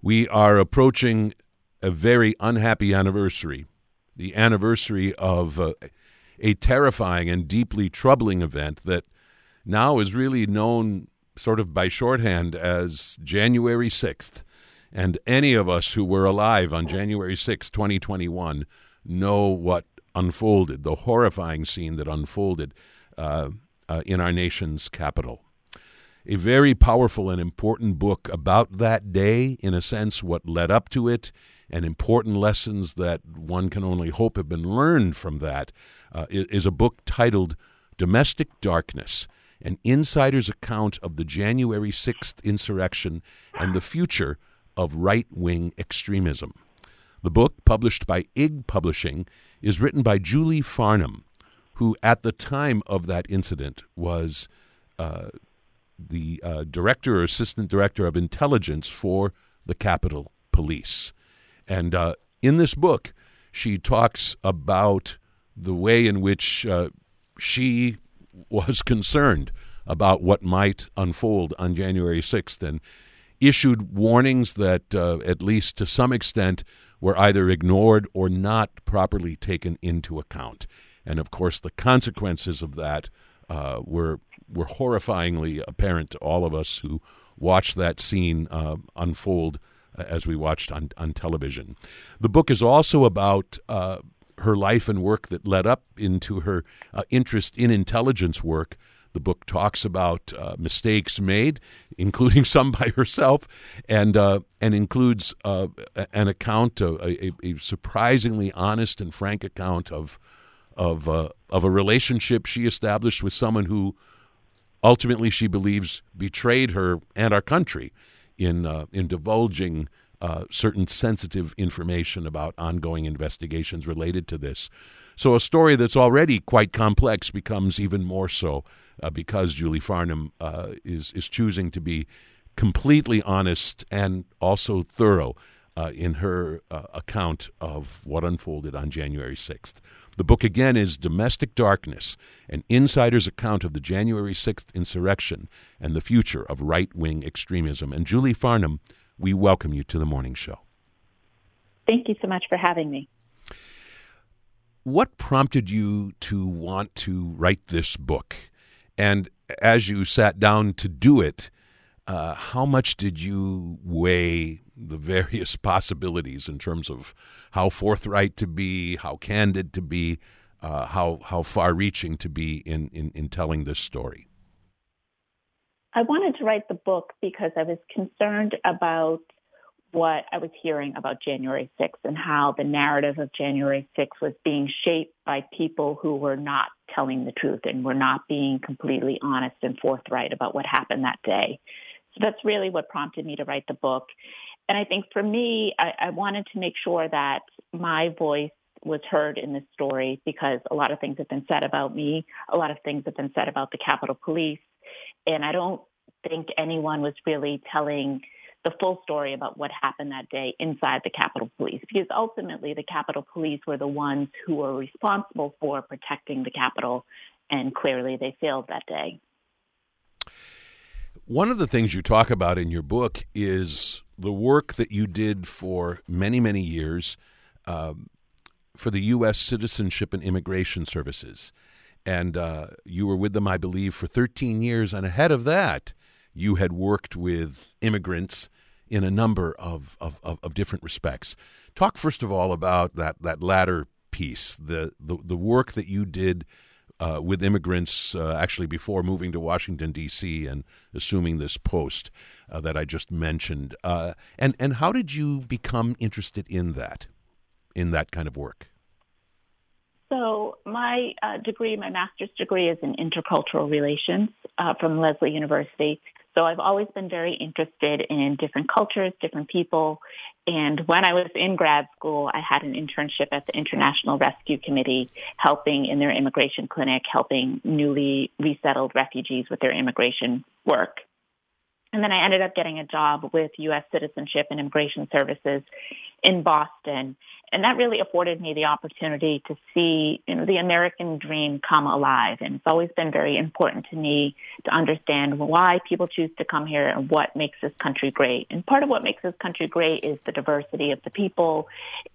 We are approaching a very unhappy anniversary, the anniversary of uh, a terrifying and deeply troubling event that now is really known sort of by shorthand as January 6th. And any of us who were alive on January 6, 2021, know what unfolded, the horrifying scene that unfolded uh, uh, in our nation's capital. A very powerful and important book about that day, in a sense, what led up to it, and important lessons that one can only hope have been learned from that, uh, is a book titled Domestic Darkness An Insider's Account of the January 6th Insurrection and the Future of Right Wing Extremism. The book, published by IG Publishing, is written by Julie Farnam, who at the time of that incident was uh, the uh, director or assistant director of intelligence for the Capitol Police. And uh, in this book, she talks about the way in which uh, she was concerned about what might unfold on January 6th and issued warnings that, uh, at least to some extent, were either ignored or not properly taken into account. And of course, the consequences of that uh, were were horrifyingly apparent to all of us who watched that scene uh, unfold uh, as we watched on, on television. The book is also about uh, her life and work that led up into her uh, interest in intelligence work the book talks about uh, mistakes made, including some by herself, and uh, and includes uh, an account, a, a, surprisingly honest and frank account of of uh, of a relationship she established with someone who ultimately she believes betrayed her and our country in uh, in divulging uh, certain sensitive information about ongoing investigations related to this. So a story that's already quite complex becomes even more so uh, because Julie Farnam uh, is is choosing to be completely honest and also thorough uh, in her uh, account of what unfolded on January 6th. The book again is Domestic Darkness, an insider's account of the January 6th insurrection and the future of right wing extremism. And Julie Farnam, we welcome you to the morning show. Thank you so much for having me. What prompted you to want to write this book? And as you sat down to do it, uh, how much did you weigh the various possibilities in terms of how forthright to be, how candid to be, uh, how how far-reaching to be in, in in telling this story? I wanted to write the book because I was concerned about what I was hearing about January 6th and how the narrative of January 6th was being shaped by people who were not telling the truth and were not being completely honest and forthright about what happened that day. So that's really what prompted me to write the book. And I think for me, I, I wanted to make sure that my voice was heard in this story because a lot of things have been said about me. A lot of things have been said about the Capitol Police. And I don't think anyone was really telling the full story about what happened that day inside the Capitol Police, because ultimately the Capitol Police were the ones who were responsible for protecting the Capitol, and clearly they failed that day. One of the things you talk about in your book is the work that you did for many, many years um, for the U.S. Citizenship and Immigration Services. And uh, you were with them, I believe, for 13 years. And ahead of that, you had worked with immigrants in a number of, of, of, of, different respects. Talk first of all about that, that latter piece, the, the, the work that you did uh, with immigrants uh, actually before moving to Washington, D.C., and assuming this post uh, that I just mentioned. Uh, and, and how did you become interested in that, in that kind of work? So my uh, degree, my master's degree is in intercultural relations uh, from Lesley University. So I've always been very interested in different cultures, different people. And when I was in grad school, I had an internship at the International Rescue Committee, helping in their immigration clinic, helping newly resettled refugees with their immigration work. And then I ended up getting a job with U.S. Citizenship and Immigration Services in Boston. And that really afforded me the opportunity to see, you know, the American dream come alive. And it's always been very important to me to understand why people choose to come here and what makes this country great. And part of what makes this country great is the diversity of the people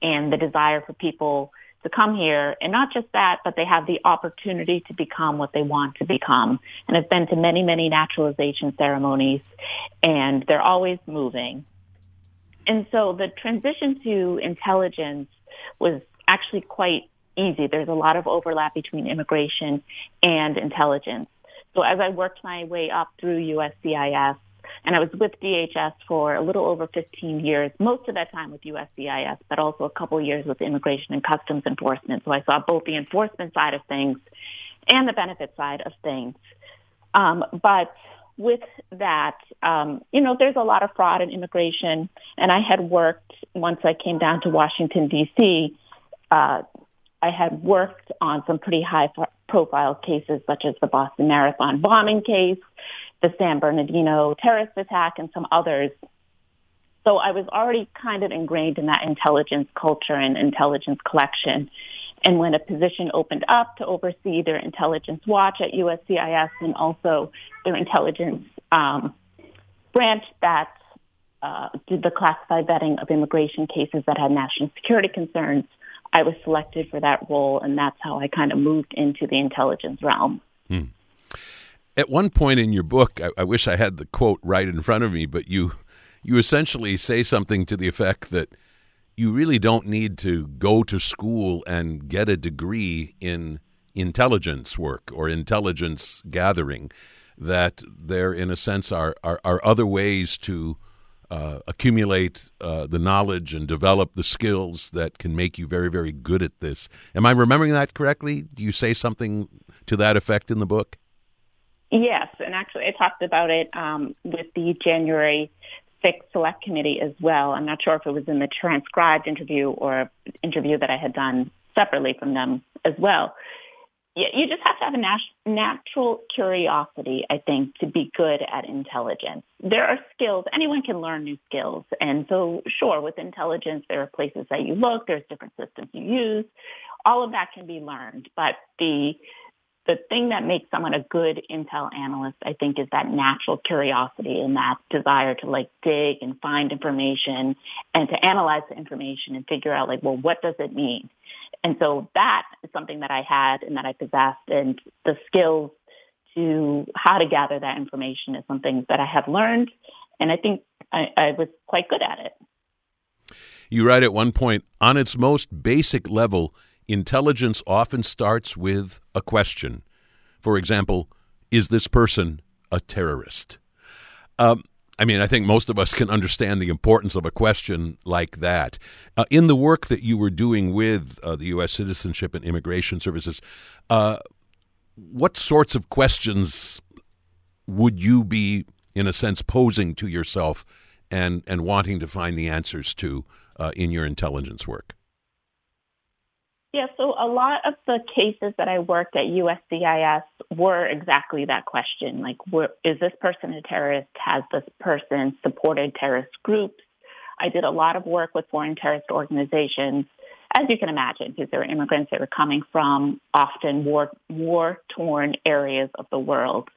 and the desire for people to come here. And not just that, but they have the opportunity to become what they want to become. And I've been to many, many naturalization ceremonies and they're always moving. And so the transition to intelligence was actually quite easy. There's a lot of overlap between immigration and intelligence. So as I worked my way up through USCIS, and I was with DHS for a little over 15 years, most of that time with USCIS, but also a couple years with Immigration and Customs Enforcement. So I saw both the enforcement side of things and the benefit side of things. Um, but with that, um, you know, there's a lot of fraud in immigration, and I had worked once I came down to Washington D.C. Uh, I had worked on some pretty high profile cases such as the Boston Marathon bombing case, the San Bernardino terrorist attack, and some others. So I was already kind of ingrained in that intelligence culture and intelligence collection. And when a position opened up to oversee their intelligence watch at USCIS and also their intelligence um, branch that uh, did the classified vetting of immigration cases that had national security concerns, I was selected for that role, and that's how I kind of moved into the intelligence realm. Hmm. At one point in your book, I, I wish I had the quote right in front of me, but you you essentially say something to the effect that you really don't need to go to school and get a degree in intelligence work or intelligence gathering. That there, in a sense, are are, are other ways to uh, accumulate uh, the knowledge and develop the skills that can make you very, very good at this. Am I remembering that correctly? Do you say something to that effect in the book? Yes, and actually, I talked about it um, with the January Sixth Select Committee as well. I'm not sure if it was in the transcribed interview or interview that I had done separately from them as well you just have to have a nat- natural curiosity, I think, to be good at intelligence. There are skills. Anyone can learn new skills. And so, sure, with intelligence, there are places that you look. There's different systems you use. All of that can be learned. But the the thing that makes someone a good intel analyst, I think, is that natural curiosity and that desire to like dig and find information and to analyze the information and figure out like, well, what does it mean? And so that is something that I had and that I possessed and the skills to how to gather that information is something that I have learned. And I think I, I was quite good at it. You write at one point, on its most basic level, intelligence often starts with a question. For example, is this person a terrorist? Um, I mean, I think most of us can understand the importance of a question like that. Uh, in the work that you were doing with uh, the U.S. Citizenship and Immigration Services, uh, what sorts of questions would you be, in a sense, posing to yourself and, and wanting to find the answers to uh, in your intelligence work? Yeah, so a lot of the cases that I worked at USCIS were exactly that question. Like, is this person a terrorist? Has this person supported terrorist groups? I did a lot of work with foreign terrorist organizations, as you can imagine, because they're immigrants that were coming from often war, war-torn areas of the world.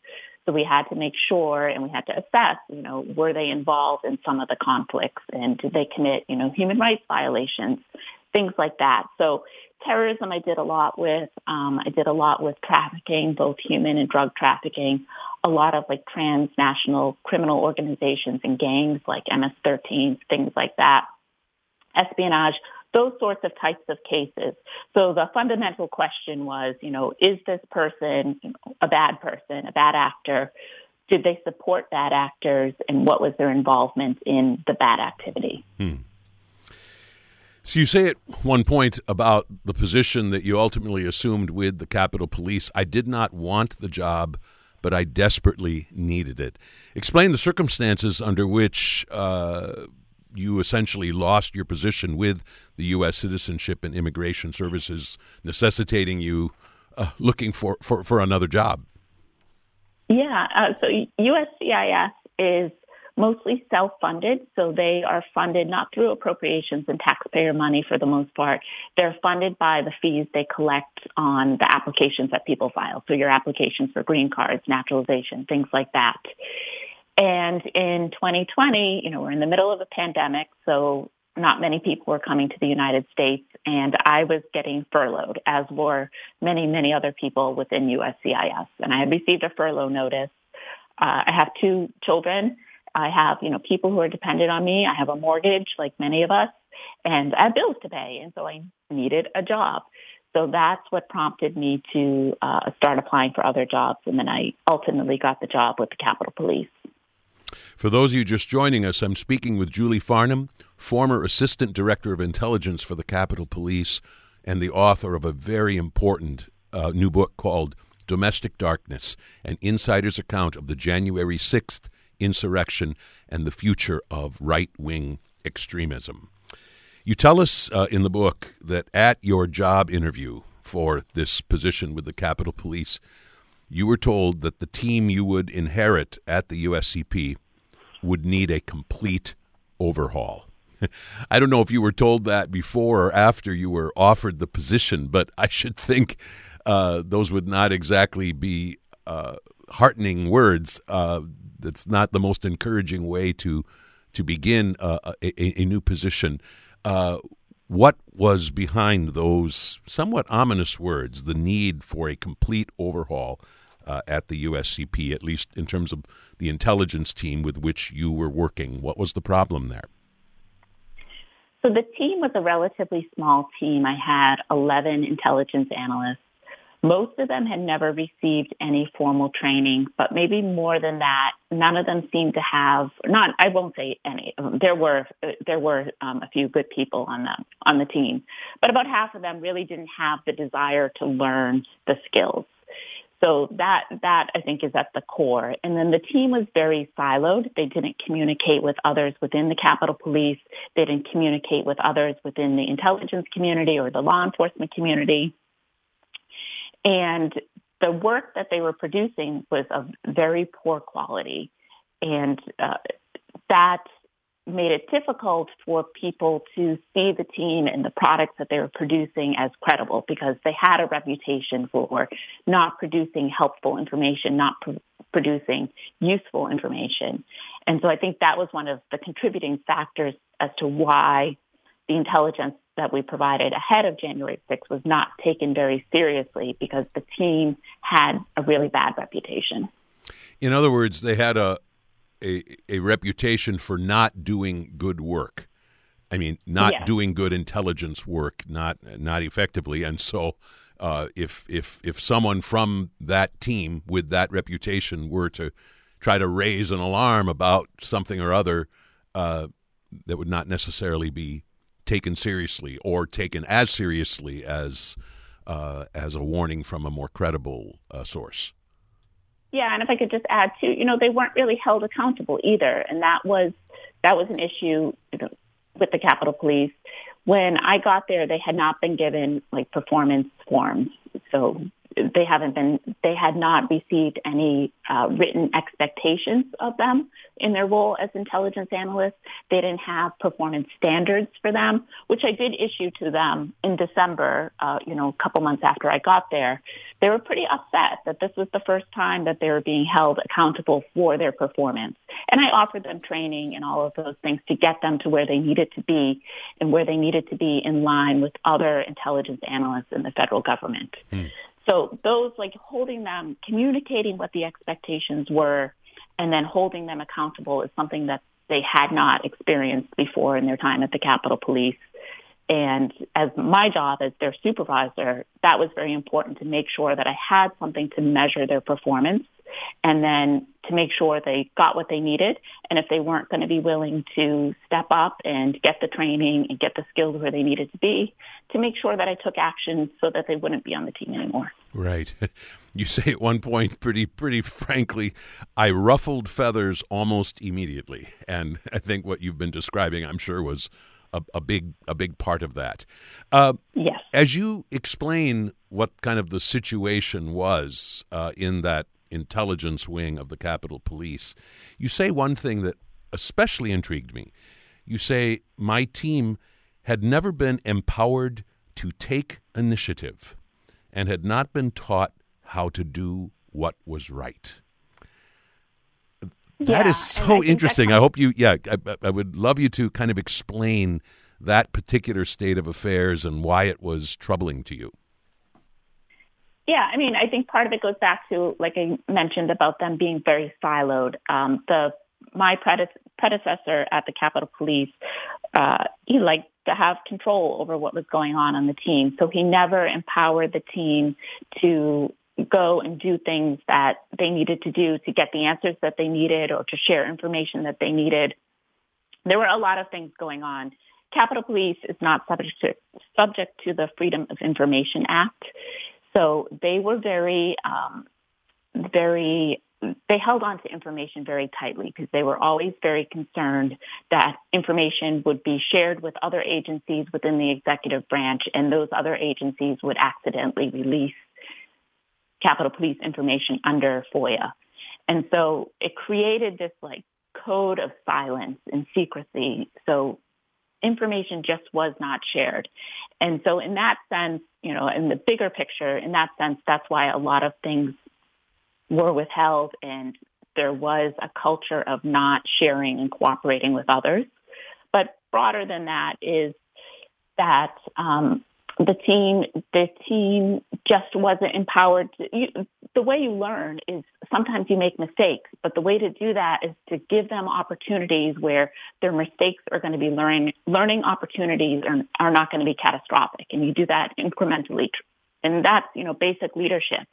So we had to make sure and we had to assess, you know, were they involved in some of the conflicts and did they commit, you know, human rights violations, things like that. So terrorism I did a lot with. Um, I did a lot with trafficking, both human and drug trafficking. A lot of like transnational criminal organizations and gangs like MS-13, things like that. Espionage, those sorts of types of cases. So the fundamental question was, you know, is this person a bad person, a bad actor? Did they support bad actors and what was their involvement in the bad activity? Hmm. So you say at one point about the position that you ultimately assumed with the Capitol Police. I did not want the job, but I desperately needed it. Explain the circumstances under which uh, you essentially lost your position with the U.S. Citizenship and Immigration Services, necessitating you uh, looking for, for, for another job. Yeah, uh, so USCIS is mostly self-funded. So they are funded not through appropriations and taxpayer money for the most part. They're funded by the fees they collect on the applications that people file. So your applications for green cards, naturalization, things like that. And in 2020, you know, we're in the middle of a pandemic, so not many people were coming to the United States, and I was getting furloughed, as were many, many other people within USCIS. And I had received a furlough notice. Uh, I have two children. I have, you know, people who are dependent on me. I have a mortgage, like many of us, and I have bills to pay, and so I needed a job. So that's what prompted me to uh, start applying for other jobs, and then I ultimately got the job with the Capitol Police. For those of you just joining us, I'm speaking with Julie Farnam, former Assistant Director of Intelligence for the Capitol Police and the author of a very important uh, new book called Domestic Darkness An Insider's Account of the January 6th Insurrection and the Future of Right Wing Extremism. You tell us uh, in the book that at your job interview for this position with the Capitol Police, you were told that the team you would inherit at the USCP would need a complete overhaul. I don't know if you were told that before or after you were offered the position, but I should think uh, those would not exactly be uh, heartening words. Uh, that's not the most encouraging way to to begin uh, a, a, new position. Uh, what was behind those somewhat ominous words? The need for a complete overhaul uh, at the USCP, at least in terms of the intelligence team with which you were working. What was the problem there? So the team was a relatively small team. I had 11 intelligence analysts. Most of them had never received any formal training, but maybe more than that, none of them seemed to have. Not, I won't say any. There were there were um, a few good people on the on the team, but about half of them really didn't have the desire to learn the skills. So that that I think is at the core. And then the team was very siloed. They didn't communicate with others within the Capitol Police. They didn't communicate with others within the intelligence community or the law enforcement community. And the work that they were producing was of very poor quality. And uh, that made it difficult for people to see the team and the products that they were producing as credible because they had a reputation for not producing helpful information, not pr- producing useful information. And so I think that was one of the contributing factors as to why the intelligence that we provided ahead of January 6th was not taken very seriously because the team had a really bad reputation. In other words, they had a, a, a reputation for not doing good work. I mean, not yes. doing good intelligence work, not not effectively. And so, uh, if if if someone from that team with that reputation were to try to raise an alarm about something or other, uh, that would not necessarily be taken seriously or taken as seriously as uh, as a warning from a more credible uh, source. Yeah, and if I could just add too, you know, they weren't really held accountable either, and that was that was an issue you know, with the Capitol Police. When I got there, they had not been given like performance forms, so they haven't been, they had not received any uh, written expectations of them in their role as intelligence analysts. They didn't have performance standards for them, which I did issue to them in December, uh, you know, a couple months after I got there. They were pretty upset that this was the first time that they were being held accountable for their performance. And I offered them training and all of those things to get them to where they needed to be and where they needed to be in line with other intelligence analysts in the federal government. Hmm. So those like holding them, communicating what the expectations were, and then holding them accountable is something that they had not experienced before in their time at the Capitol Police. And as my job as their supervisor, that was very important to make sure that I had something to measure their performance and then to make sure they got what they needed. And if they weren't going to be willing to step up and get the training and get the skills where they needed to be, to make sure that I took action so that they wouldn't be on the team anymore. Right. You say at one point, pretty pretty frankly, I ruffled feathers almost immediately, and I think what you've been describing, I'm sure, was a, a big a big part of that. Uh, yes. As you explain what kind of the situation was uh, in that intelligence wing of the Capitol Police. You say one thing that especially intrigued me. You say, My team had never been empowered to take initiative and had not been taught how to do what was right. That Yeah, is and I so interesting. I hope you, yeah, I, I would love you to kind of explain that particular state of affairs and why it was troubling to you. Yeah, I mean, I think part of it goes back to, like I mentioned, about them being very siloed. Um, the my prede- predecessor at the Capitol Police, uh, he liked to have control over what was going on on the team, so he never empowered the team to go and do things that they needed to do to get the answers that they needed or to share information that they needed. There were a lot of things going on. Capitol Police is not subject to, subject to the Freedom of Information Act. So they were very, um, very, they held on to information very tightly because they were always very concerned that information would be shared with other agencies within the executive branch and those other agencies would accidentally release Capitol Police information under FOIA. And so it created this like code of silence and secrecy. So information just was not shared. And so in that sense, you know, in the bigger picture, in that sense, that's why a lot of things were withheld and there was a culture of not sharing and cooperating with others. But broader than that is that um, the team, the team just wasn't empowered. To, you, the way you learn is sometimes you make mistakes, but the way to do that is to give them opportunities where their mistakes are going to be learning learning opportunities are, are not going to be catastrophic, and you do that incrementally, and that's you know basic leadership,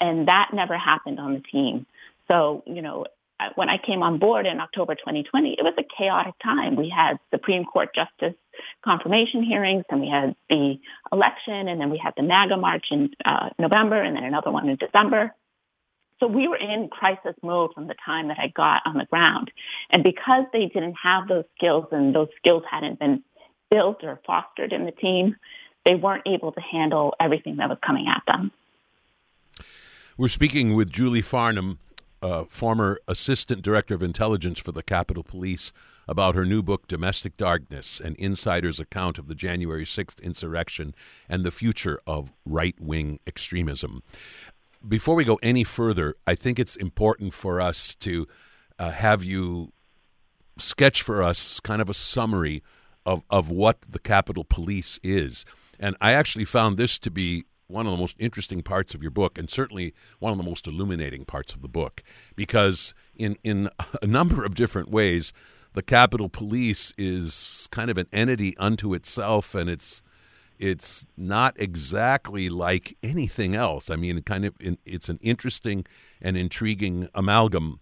and that never happened on the team. So you know when I came on board in October 2020, it was a chaotic time. We had Supreme Court Justice confirmation hearings, and we had the election, and then we had the MAGA march in uh, November, and then another one in December. So we were in crisis mode from the time that I got on the ground. And because they didn't have those skills and those skills hadn't been built or fostered in the team, they weren't able to handle everything that was coming at them. We're speaking with Julie Farnam, uh, former Assistant Director of Intelligence for the Capitol Police, about her new book, Domestic Darkness An Insider's Account of the January 6th Insurrection and the Future of Right Wing Extremism. Before we go any further, I think it's important for us to uh, have you sketch for us kind of a summary of, of what the Capitol Police is. And I actually found this to be one of the most interesting parts of your book, and certainly one of the most illuminating parts of the book, because in in a number of different ways, the Capitol Police is kind of an entity unto itself, and it's it's not exactly like anything else. I mean, kind of, it's an interesting and intriguing amalgam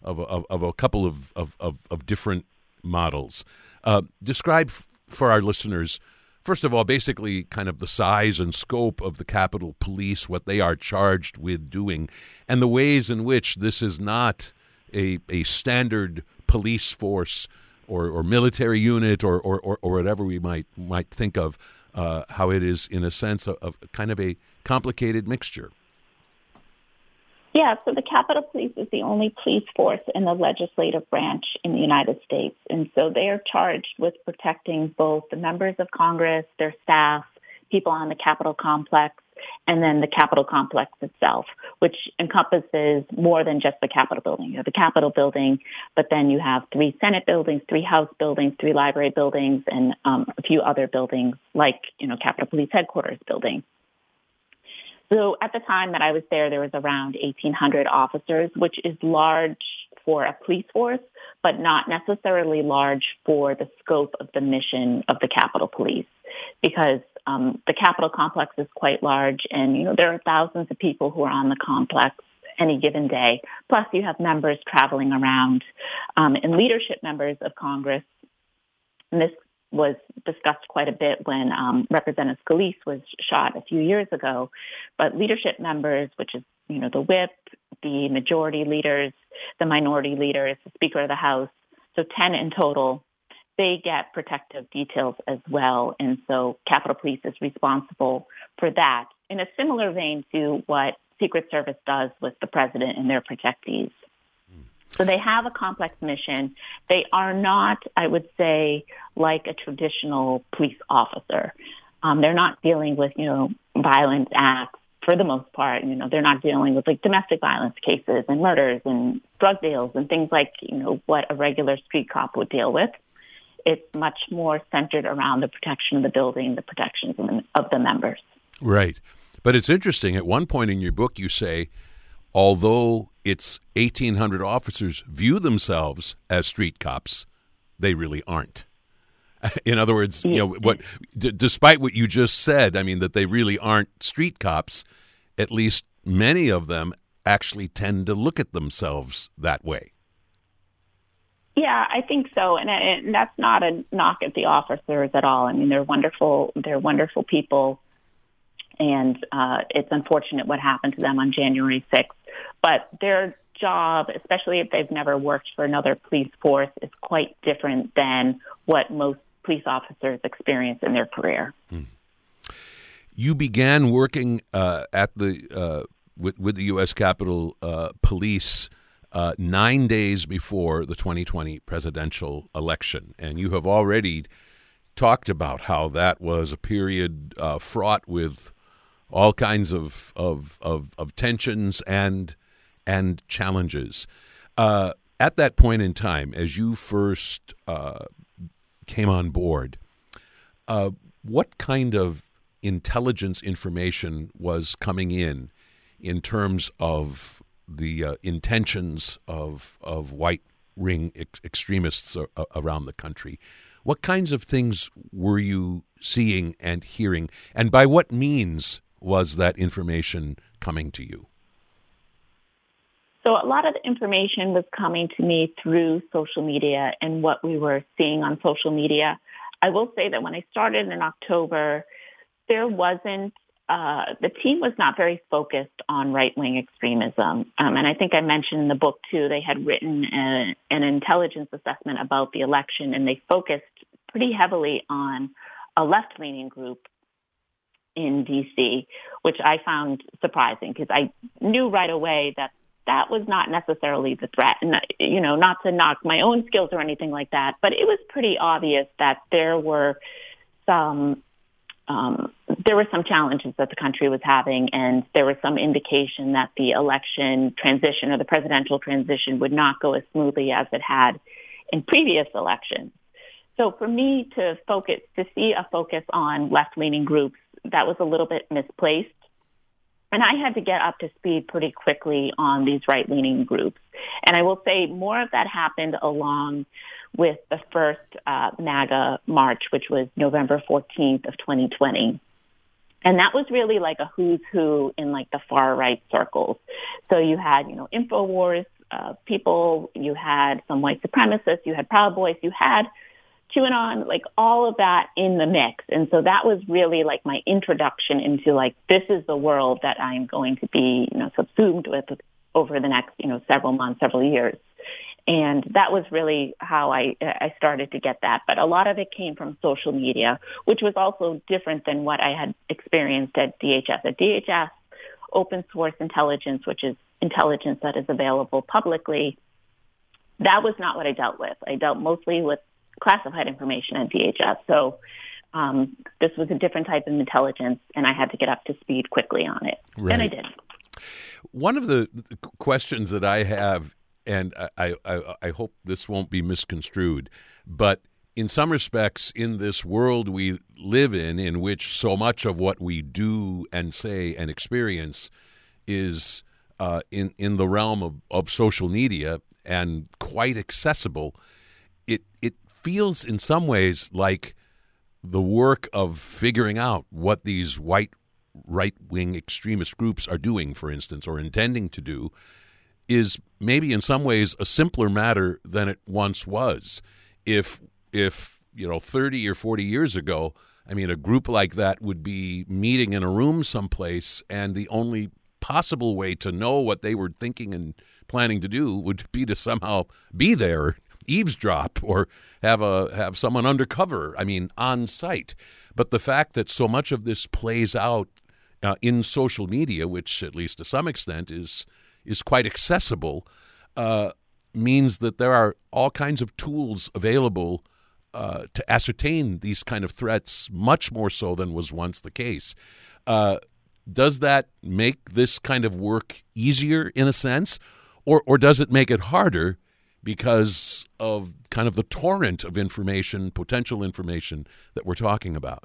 of a, of, of a couple of of, of, of different models. Uh, describe f- for our listeners first of all, basically, kind of the size and scope of the Capitol Police, what they are charged with doing, and the ways in which this is not a, a standard police force or, or military unit or, or, or, whatever we might might think of, uh, how it is, in a sense, of, of kind of a complicated mixture. Yeah, so the Capitol Police is the only police force in the legislative branch in the United States. And so they are charged with protecting both the members of Congress, their staff, people on the Capitol complex, and then the Capitol complex itself, which encompasses more than just the Capitol building. You have the Capitol building, but then you have three Senate buildings, three House buildings, three library buildings, and um, a few other buildings like, you know, Capitol Police headquarters building. So at the time that I was there, there was around 1,800 officers, which is large for a police force, but not necessarily large for the scope of the mission of the Capitol Police, because um, the Capitol complex is quite large, and you know there are thousands of people who are on the complex any given day. Plus, you have members traveling around, um, and leadership members of Congress. And this was discussed quite a bit when um, Representative Scalise was shot a few years ago. But leadership members, which is you know the whip, the majority leaders, the minority leaders, the Speaker of the House, so ten in total, they get protective details as well. And so Capitol Police is responsible for that in a similar vein to what Secret Service does with the president and their protectees. So they have a complex mission. They are not, I would say, like a traditional police officer. Um, they're not dealing with, you know, violent acts for the most part. You know, they're not dealing with like domestic violence cases and murders and drug deals and things like, you know, what a regular street cop would deal with. It's much more centered around the protection of the building, the protections of the, of the members. Right. But it's interesting. At one point in your book, you say, although its 1,800 officers view themselves as street cops, they really aren't. In other words, you know what? D- despite what you just said, I mean that they really aren't street cops. At least many of them actually tend to look at themselves that way. Yeah, I think so, and, and that's not a knock at the officers at all. I mean, they're wonderful. They're wonderful people, and uh, it's unfortunate what happened to them on January 6th. But their job, especially if they've never worked for another police force, is quite different than what most police officers experience in their career. Hmm. You began working uh, at the uh, with, with the U.S. Capitol uh, Police uh, nine days before the 2020 presidential election, and you have already talked about how that was a period uh, fraught with all kinds of of, of, of tensions and and challenges. Uh, at that point in time, as you first uh, came on board, uh, what kind of intelligence information was coming in in terms of the uh, intentions of of white ring ex- extremists around the country? What kinds of things were you seeing and hearing, and by what means was that information coming to you? So a lot of the information was coming to me through social media and what we were seeing on social media. I will say that when I started in October, there wasn't uh, the team was not very focused on right-wing extremism. Um, and I think I mentioned in the book too, they had written a, an intelligence assessment about the election and they focused pretty heavily on a left-leaning group in DC, which I found surprising because I knew right away that that was not necessarily the threat. And, you know, not to knock my own skills or anything like that, but it was pretty obvious that there were some, um, there were some challenges that the country was having and there was some indication that the election transition or the presidential transition would not go as smoothly as it had in previous elections. So for me to focus, to see a focus on left-leaning groups, that was a little bit misplaced. And I had to get up to speed pretty quickly on these right-leaning groups. And I will say more of that happened along with the first uh, MAGA march, which was November 14th of 2020. And that was really like a who's who in like the far right circles. So you had, you know, InfoWars uh, people, you had some white supremacists, you had Proud Boys, you had QAnon, like all of that in the mix. And so that was really like my introduction into like, this is the world that I'm going to be, you know, subsumed with over the next, you know, several months, several years. And that was really how I, I started to get that. But a lot of it came from social media, which was also different than what I had experienced at DHS. At DHS, open source intelligence, which is intelligence that is available publicly, that was not what I dealt with. I dealt mostly with classified information at DHS. So um, this was a different type of intelligence, and I had to get up to speed quickly on it. Right. And I did. One of the questions that I have, and I, I, I hope this won't be misconstrued, but in some respects, in this world we live in, in which so much of what we do and say and experience is uh, in in the realm of, of social media and quite accessible, it it feels in some ways like the work of figuring out what these white right wing extremist groups are doing, for instance, or intending to do, is maybe in some ways a simpler matter than it once was. If if you know, thirty or forty years ago, I mean, a group like that would be meeting in a room someplace, and the only possible way to know what they were thinking and planning to do would be to somehow be there eavesdrop or have a have someone undercover. I mean, on site. But the fact that so much of this plays out uh, in social media, which at least to some extent is is quite accessible, uh, means that there are all kinds of tools available uh, to ascertain these kind of threats, much more so than was once the case. Uh, does that make this kind of work easier in a sense, or or does it make it harder because of kind of the torrent of information, potential information that we're talking about?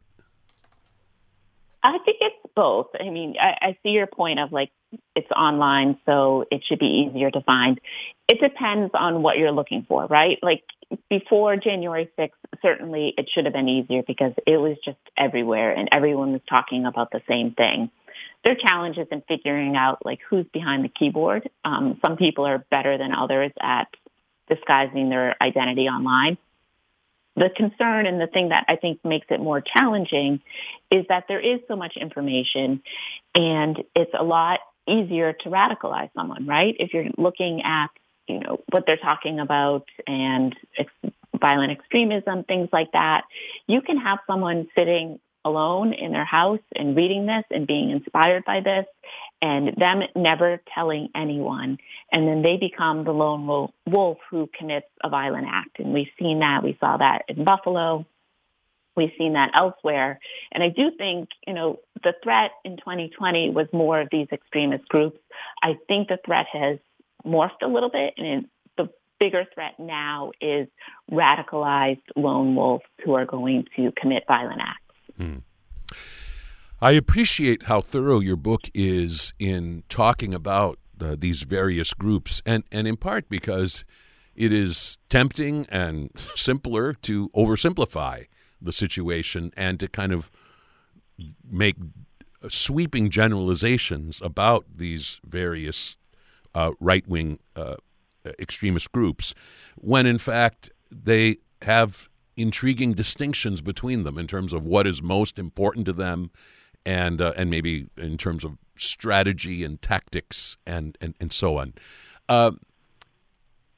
I think it's both. I mean, I, I see your point of like it's online, so it should be easier to find. It depends on what you're looking for, right? Like before January 6th, certainly it should have been easier because it was just everywhere and everyone was talking about the same thing. There are challenges in figuring out like who's behind the keyboard. Um, some people are better than others at disguising their identity online. The concern and the thing that I think makes it more challenging is that there is so much information and it's a lot easier to radicalize someone, right? If you're looking at, you know, what they're talking about and ex- violent extremism, things like that, you can have someone sitting alone in their house and reading this and being inspired by this and them never telling anyone. And then they become the lone wolf who commits a violent act. And we've seen that. We saw that in Buffalo. We've seen that elsewhere. And I do think, you know, the threat in 2020 was more of these extremist groups. I think the threat has morphed a little bit and the bigger threat now is radicalized lone wolves who are going to commit violent acts. Hmm. I appreciate how thorough your book is in talking about uh, these various groups, and, and in part because it is tempting and simpler to oversimplify the situation and to kind of make sweeping generalizations about these various uh, right wing uh, extremist groups, when in fact they have intriguing distinctions between them in terms of what is most important to them and uh, and maybe in terms of strategy and tactics and and, and so on. Uh,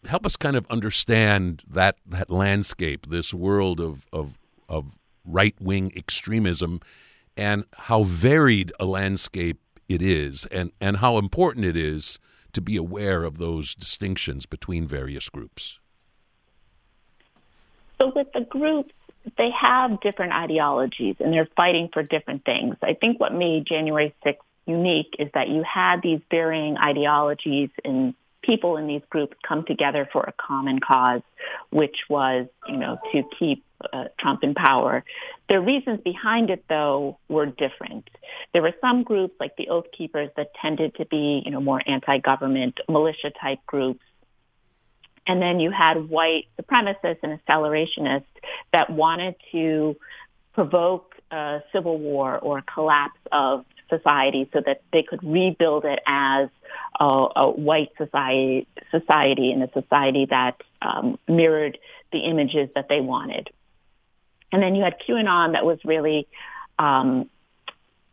help us kind of understand that that landscape, this world of of, of right wing extremism, and how varied a landscape it is, and and how important it is to be aware of those distinctions between various groups. So with the groups, they have different ideologies and they're fighting for different things. I think what made January 6th unique is that you had these varying ideologies and people in these groups come together for a common cause, which was, you know, to keep uh, Trump in power. The reasons behind it, though, were different. There were some groups like the Oath Keepers that tended to be, you know, more anti-government militia type groups and then you had white supremacists and accelerationists that wanted to provoke a civil war or a collapse of society so that they could rebuild it as a, a white society, society and a society that um, mirrored the images that they wanted. And then you had QAnon that was really, um,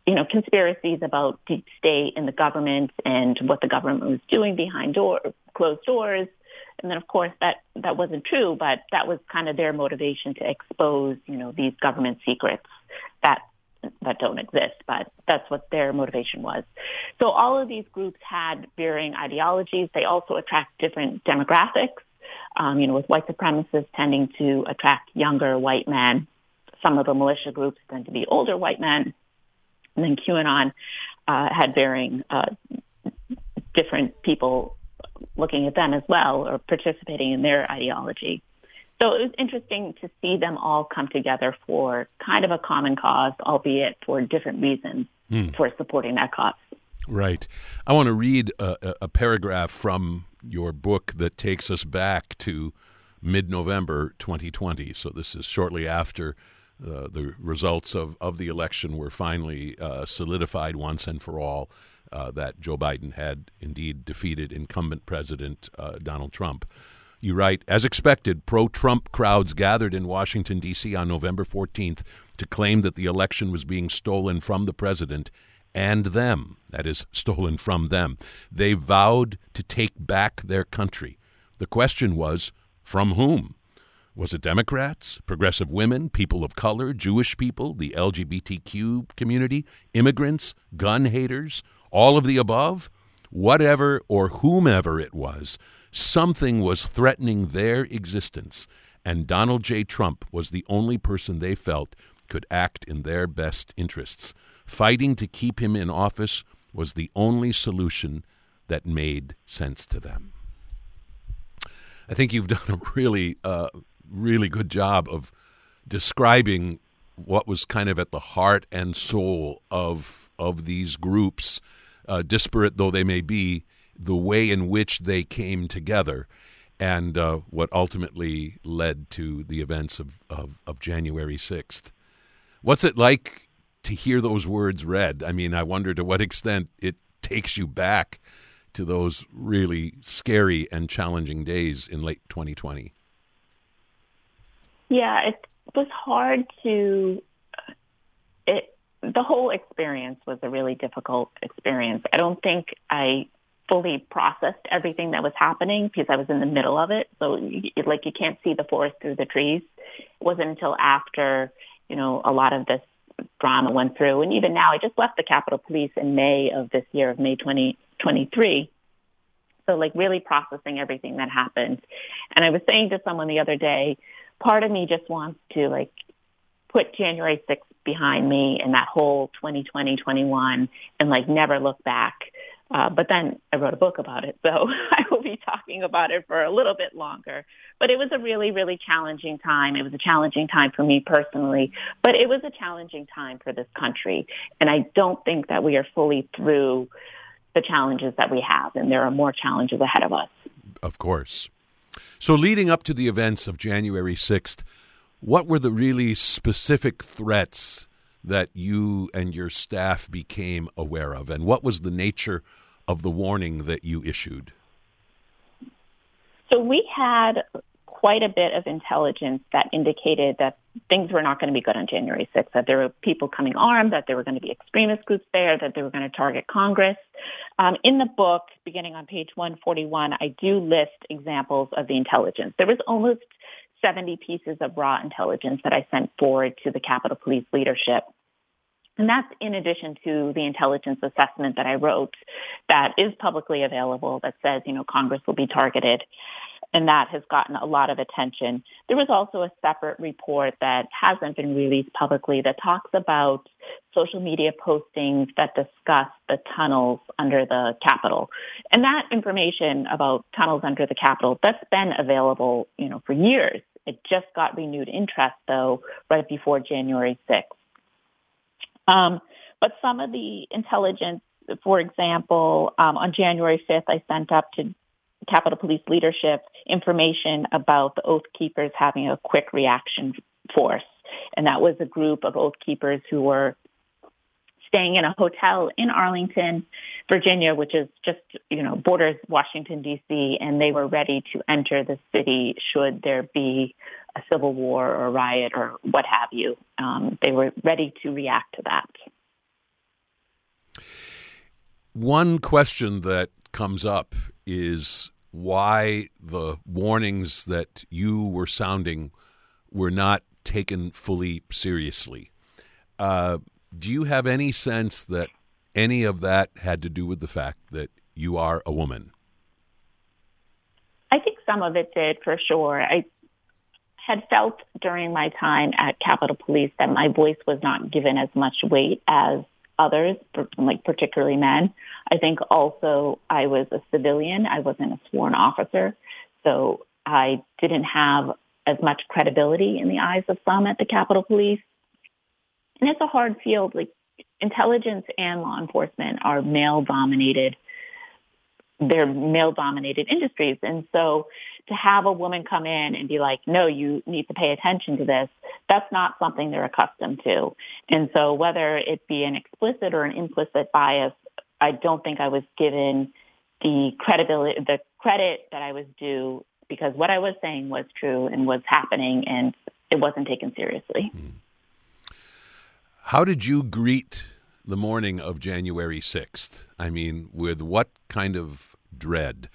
you know, conspiracies about deep state and the government and what the government was doing behind door, closed doors and then, of course, that, that wasn't true, but that was kind of their motivation to expose, you know, these government secrets that that don't exist, but that's what their motivation was. So all of these groups had varying ideologies. They also attract different demographics. Um, you know, with white supremacists tending to attract younger white men. Some of the militia groups tend to be older white men. And then QAnon uh, had varying uh, different people looking at them as well or participating in their ideology. So it was interesting to see them all come together for kind of a common cause, albeit for different reasons hmm. for supporting that cause. Right. I want to read a, a, paragraph from your book that takes us back to mid November 2020. So this is shortly after uh, the results of, of the election were finally uh, solidified once and for all uh, that Joe Biden had indeed defeated incumbent President uh, Donald Trump. You write, as expected, pro Trump crowds gathered in Washington, D.C. on November 14th to claim that the election was being stolen from the president and them. That is, stolen from them. They vowed to take back their country. The question was, from whom? Was it Democrats, progressive women, people of color, Jewish people, the LGBTQ community, immigrants, gun haters, all of the above? Whatever or whomever it was, something was threatening their existence, and Donald J. Trump was the only person they felt could act in their best interests. Fighting to keep him in office was the only solution that made sense to them. I think you've done a really, uh, really good job of describing what was kind of at the heart and soul of of these groups, uh, disparate though they may be, the way in which they came together, and uh, what ultimately led to the events of, of, of January sixth. What's it like to hear those words read? I mean, I wonder to what extent it takes you back to those really scary and challenging days in late 2020. Yeah, it was hard to. It the whole experience was a really difficult experience. I don't think I fully processed everything that was happening because I was in the middle of it. So, like, you can't see the forest through the trees. It wasn't until after, you know, a lot of this drama went through. And even now, I just left the Capitol Police in May of this year, of May 2023. So, like, really processing everything that happened. And I was saying to someone the other day, part of me just wants to, like, put January 6th behind me and that whole 2020, 21 and like never look back. Uh, but then I wrote a book about it, so I will be talking about it for a little bit longer. But it was a really, really challenging time. It was a challenging time for me personally, but it was a challenging time for this country. And I don't think that we are fully through the challenges that we have, and there are more challenges ahead of us. Of course. So, leading up to the events of January 6th, what were the really specific threats that you and your staff became aware of, and what was the nature of the warning that you issued? So we had quite a bit of intelligence that indicated that things were not going to be good on January 6th, that there were people coming armed, that there were going to be extremist groups there, that they were going to target Congress. Um, in the book, beginning on page 141, I do list examples of the intelligence. There was almost 70 pieces of raw intelligence that I sent forward to the Capitol Police leadership. And that's in addition to the intelligence assessment that I wrote that is publicly available that says, you know, Congress will be targeted. And that has gotten a lot of attention. There was also a separate report that hasn't been released publicly that talks about social media postings that discuss the tunnels under the Capitol. And that information about tunnels under the Capitol, that's been available, you know, for years. It just got renewed interest, though, right before January 6th. Um, but some of the intelligence, for example, um, on January 5th, I sent up to Capitol Police leadership information about the Oath Keepers having a quick reaction force. And that was a group of Oath Keepers who were staying in a hotel in Arlington, Virginia, which is just, you know, borders Washington, D.C., and they were ready to enter the city should there be a civil war or riot or what have you. Um, they were ready to react to that. One question that comes up is why the warnings that you were sounding were not taken fully seriously. Uh, do you have any sense that any of that had to do with the fact that you are a woman? I think some of it did for sure. I had felt during my time at Capitol Police that my voice was not given as much weight as others, like particularly men. I think also I was a civilian. I wasn't a sworn officer. So I didn't have as much credibility in the eyes of some at the Capitol Police. And it's a hard field. Like intelligence and law enforcement are male dominated. They're male dominated industries. And so to have a woman come in and be like, no, you need to pay attention to this, that's not something they're accustomed to. And so whether it be an explicit or an implicit bias, I don't think I was given the credibility, the credit that I was due because what I was saying was true and was happening and it wasn't taken seriously. Mm. How did you greet the morning of January 6th? I mean, with what kind of dread?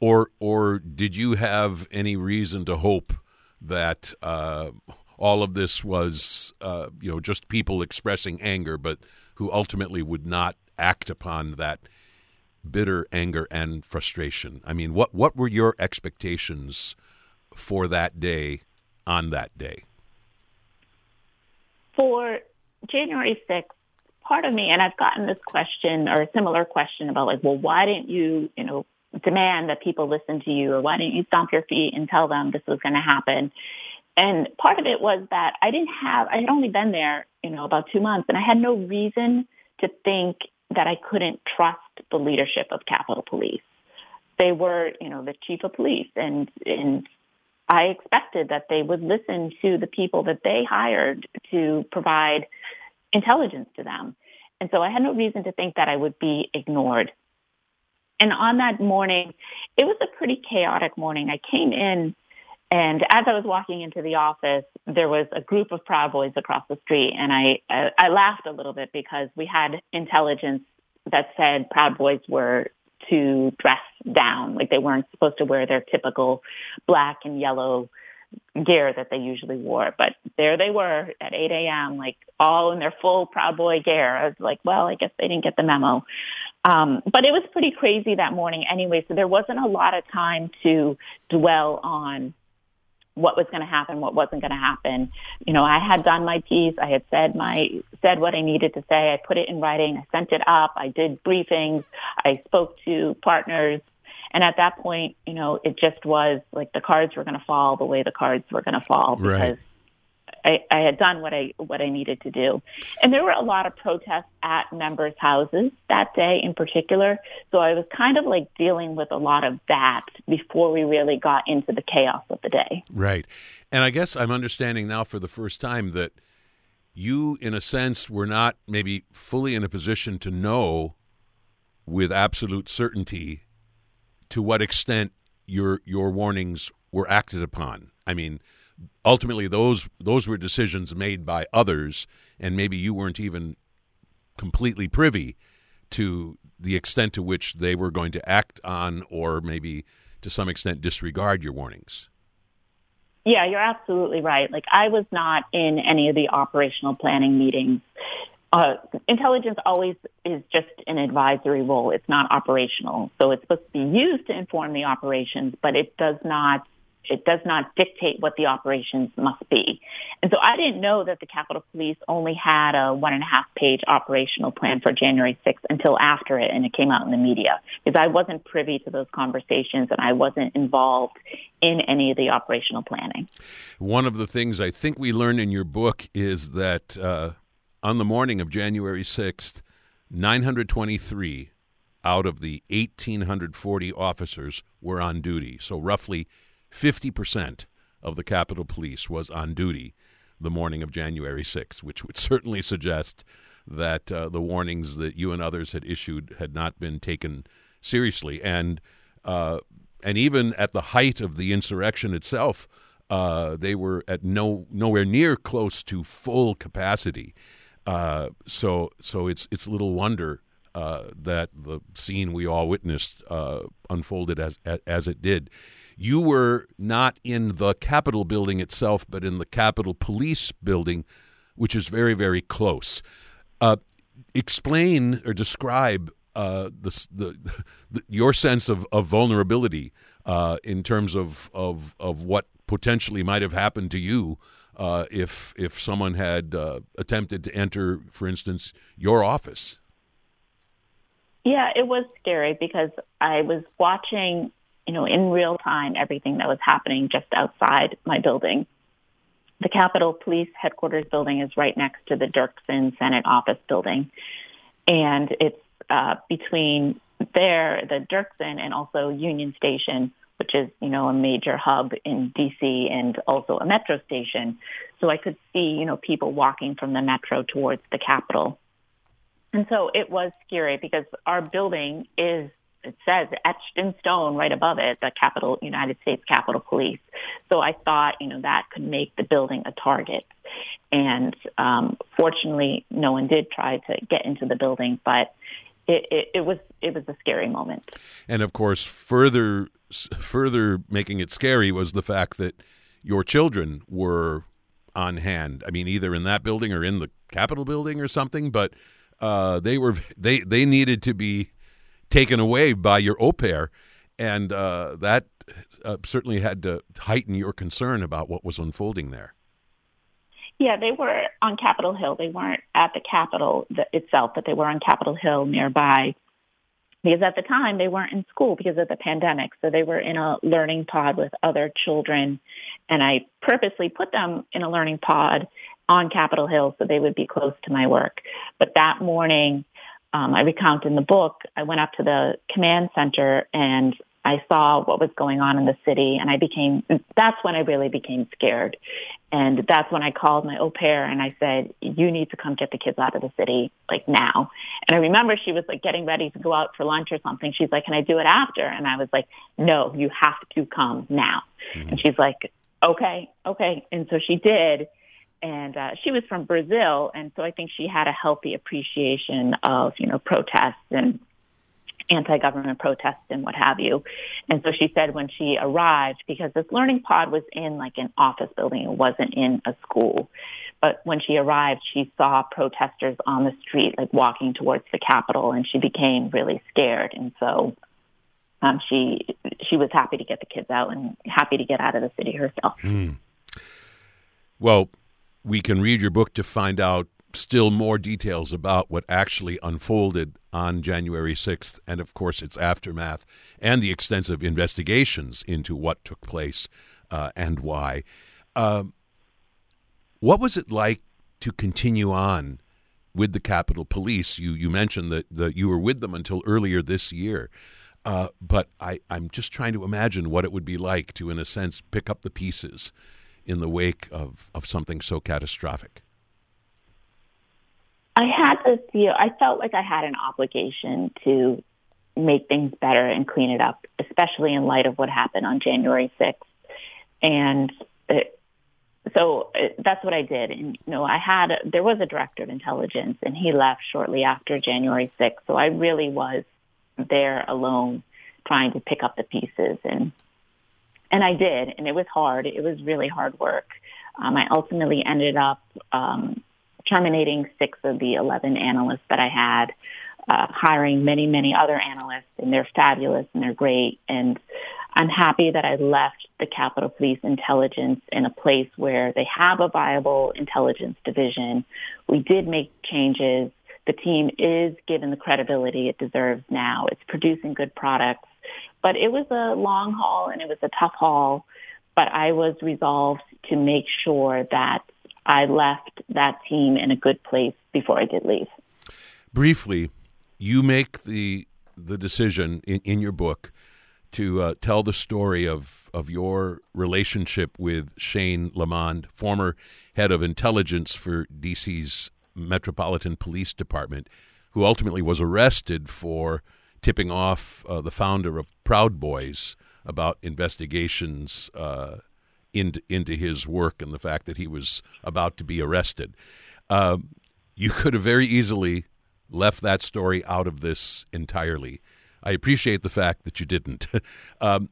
Or, or did you have any reason to hope that uh, all of this was, uh, you know, just people expressing anger, but who ultimately would not act upon that bitter anger and frustration. I mean, what what were your expectations for that day on that day? For January 6th, part of me, and I've gotten this question or a similar question about like, well, why didn't you, you know, demand that people listen to you or why didn't you stomp your feet and tell them this was going to happen? And part of it was that I didn't have, I had only been there, you know, about two months and I had no reason to think that I couldn't trust the leadership of Capitol Police. They were, you know, the chief of police and, and I expected that they would listen to the people that they hired to provide intelligence to them. And so I had no reason to think that I would be ignored. And on that morning, it was a pretty chaotic morning. I came in and as I was walking into the office, there was a group of Proud Boys across the street, and I I, I laughed a little bit because we had intelligence that said Proud Boys were to dress down, like they weren't supposed to wear their typical black and yellow gear that they usually wore. But there they were at 8 a.m., like all in their full Proud Boy gear. I was like, well, I guess they didn't get the memo. Um, but it was pretty crazy that morning anyway, so there wasn't a lot of time to dwell on what was going to happen, what wasn't going to happen. You know, I had done my piece. I had said my said what I needed to say. I put it in writing. I sent it up. I did briefings. I spoke to partners. And at that point, you know, it just was like the cards were going to fall the way the cards were going to fall because Right. I, I had done what I what I needed to do. And there were a lot of protests at members' houses that day in particular. So I was kind of like dealing with a lot of that before we really got into the chaos of the day. Right. And I guess I'm understanding now for the first time that you, in a sense, were not maybe fully in a position to know with absolute certainty to what extent your your warnings were acted upon. I mean, ultimately those those were decisions made by others and maybe you weren't even completely privy to the extent to which they were going to act on or maybe to some extent disregard your warnings. Yeah, you're absolutely right. Like I was not in any of the operational planning meetings. Uh, intelligence always is just an advisory role. It's not operational. So it's supposed to be used to inform the operations, but it does not it does not dictate what the operations must be. And so I didn't know that the Capitol Police only had a one and a half page operational plan for January 6th until after it and it came out in the media because I wasn't privy to those conversations and I wasn't involved in any of the operational planning. One of the things I think we learn in your book is that uh, on the morning of January 6th, 923 out of the 1,840 officers were on duty. So roughly 50% of the Capitol Police was on duty the morning of January 6th, which would certainly suggest that uh, the warnings that you and others had issued had not been taken seriously. And uh, and even at the height of the insurrection itself, uh, they were at no nowhere near close to full capacity. Uh, so so it's it's little wonder uh, that the scene we all witnessed uh, unfolded as, as it did. You were not in the Capitol building itself, but in the Capitol Police building, which is very very close. Uh, explain or describe uh, the, the, the your sense of, of vulnerability uh, in terms of, of of what potentially might have happened to you uh, if if someone had uh, attempted to enter, for instance, your office. Yeah, it was scary because I was watching, you know, in real time everything that was happening just outside my building. The Capitol Police headquarters building is right next to the Dirksen Senate office building. And it's uh, between there, the Dirksen, and also Union Station, which is, you know, a major hub in DC and also a metro station. So I could see, you know, people walking from the metro towards the Capitol. And so it was scary because our building is, it says etched in stone right above it, the Capitol, United States Capitol Police. So I thought, you know, that could make the building a target. And um, fortunately, no one did try to get into the building, but it, it, it was it was a scary moment. And of course, further further making it scary was the fact that your children were on hand. I mean, either in that building or in the Capitol building or something, but uh, they were they they needed to be taken away by your au pair, and uh, that uh, certainly had to heighten your concern about what was unfolding there. Yeah, they were on Capitol Hill. They weren't at the Capitol itself, but they were on Capitol Hill nearby. Because at the time they weren't in school because of the pandemic. So they were in a learning pod with other children. And I purposely put them in a learning pod on Capitol Hill so they would be close to my work. But that morning, um, I recount in the book, I went up to the command center and I saw what was going on in the city and I became, that's when I really became scared. And that's when I called my au pair and I said, you need to come get the kids out of the city like now. And I remember she was like getting ready to go out for lunch or something. She's like, can I do it after? And I was like, no, you have to come now. Mm-hmm. And she's like, okay, okay. And so she did. And uh, she was from Brazil. And so I think she had a healthy appreciation of, you know, protests and anti-government protests and what have you. And so she said when she arrived, because this learning pod was in like an office building, it wasn't in a school. But when she arrived, she saw protesters on the street, like walking towards the Capitol, and she became really scared. And so um, she she was happy to get the kids out and happy to get out of the city herself. Mm. Well, we can read your book to find out still more details about what actually unfolded on January 6th, and of course its aftermath, and the extensive investigations into what took place uh, and why. Uh, what was it like to continue on with the Capitol Police? You you mentioned that, that you were with them until earlier this year. Uh, but I, I'm just trying to imagine what it would be like to, in a sense, pick up the pieces in the wake of, of something so catastrophic. I had this feel, I felt like I had an obligation to make things better and clean it up, especially in light of what happened on January 6th. And it, so it, that's what I did. And, you know, I had, there was a director of intelligence and he left shortly after January 6th. So I really was there alone trying to pick up the pieces and, and I did. And it was hard. It was really hard work. Um, I ultimately ended up, um, terminating six of the 11 analysts that I had, uh, hiring many, many other analysts, and they're fabulous and they're great. And I'm happy that I left the Capitol Police Intelligence in a place where they have a viable intelligence division. We did make changes. The team is given the credibility it deserves now. It's producing good products. But it was a long haul and it was a tough haul. But I was resolved to make sure that I left that team in a good place before I did leave. Briefly, you make the the decision in, in your book to uh, tell the story of, of your relationship with Shane Lamond, former head of intelligence for DC's Metropolitan Police Department, who ultimately was arrested for tipping off uh, the founder of Proud Boys about investigations uh, into into his work and the fact that he was about to be arrested. Um, you could have very easily left that story out of this entirely. I appreciate the fact that you didn't. um,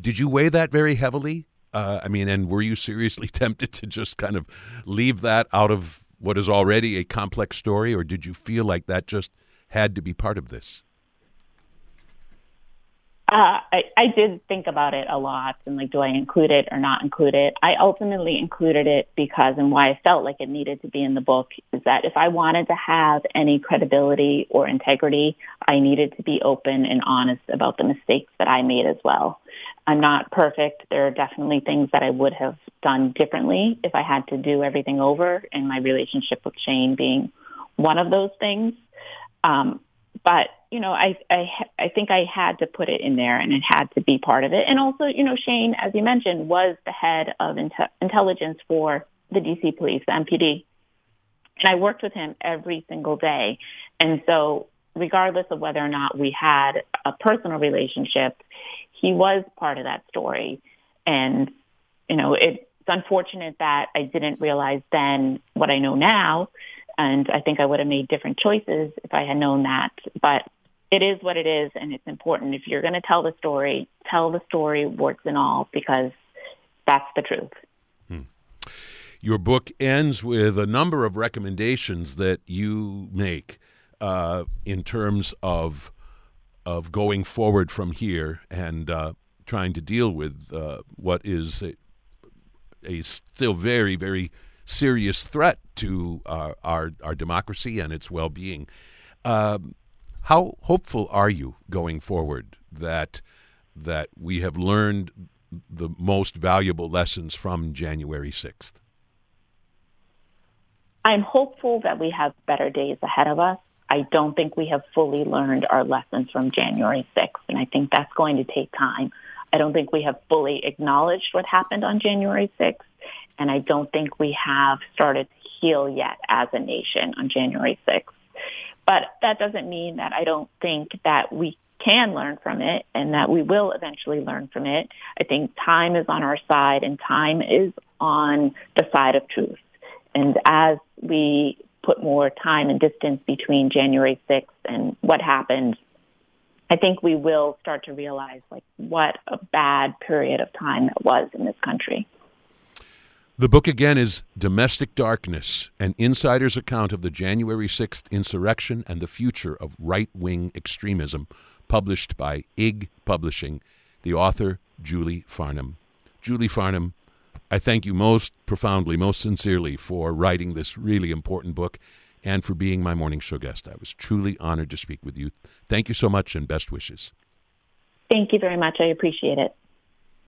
did you weigh that very heavily? Uh, I mean, and were you seriously tempted to just kind of leave that out of what is already a complex story, or did you feel like that just had to be part of this? Uh, I, I did think about it a lot and like, do I include it or not include it? I ultimately included it because and why I felt like it needed to be in the book is that if I wanted to have any credibility or integrity, I needed to be open and honest about the mistakes that I made as well. I'm not perfect. There are definitely things that I would have done differently if I had to do everything over and my relationship with Shane being one of those things. Um, but you know, I, I, I think I had to put it in there and it had to be part of it. And also, you know, Shane, as you mentioned, was the head of inte- intelligence for the DC police, the MPD. And I worked with him every single day. And so regardless of whether or not we had a personal relationship, he was part of that story. And, you know, it's unfortunate that I didn't realize then what I know now. And I think I would have made different choices if I had known that. But it is what it is, and it's important. If you're going to tell the story, tell the story, warts and all, because that's the truth. Hmm. Your book ends with a number of recommendations that you make uh, in terms of of going forward from here and uh, trying to deal with uh, what is a, a, still very, very serious threat to our, our, our democracy and its well being. Um, how hopeful are you going forward that that we have learned the most valuable lessons from January 6th? I'm hopeful that we have better days ahead of us. I don't think we have fully learned our lessons from January 6th, and I think that's going to take time. I don't think we have fully acknowledged what happened on January 6th, and I don't think we have started to heal yet as a nation on January 6th. But that doesn't mean that I don't think that we can learn from it and that we will eventually learn from it. I think time is on our side and time is on the side of truth. And as we put more time and distance between January 6th and what happened, I think we will start to realize like what a bad period of time it was in this country. The book again is Domestic Darkness, an insider's account of the January 6th insurrection and the future of right wing extremism, published by IG Publishing. The author, Julie Farnam. Julie Farnam, I thank you most profoundly, most sincerely for writing this really important book and for being my morning show guest. I was truly honored to speak with you. Thank you so much and best wishes. Thank you very much. I appreciate it.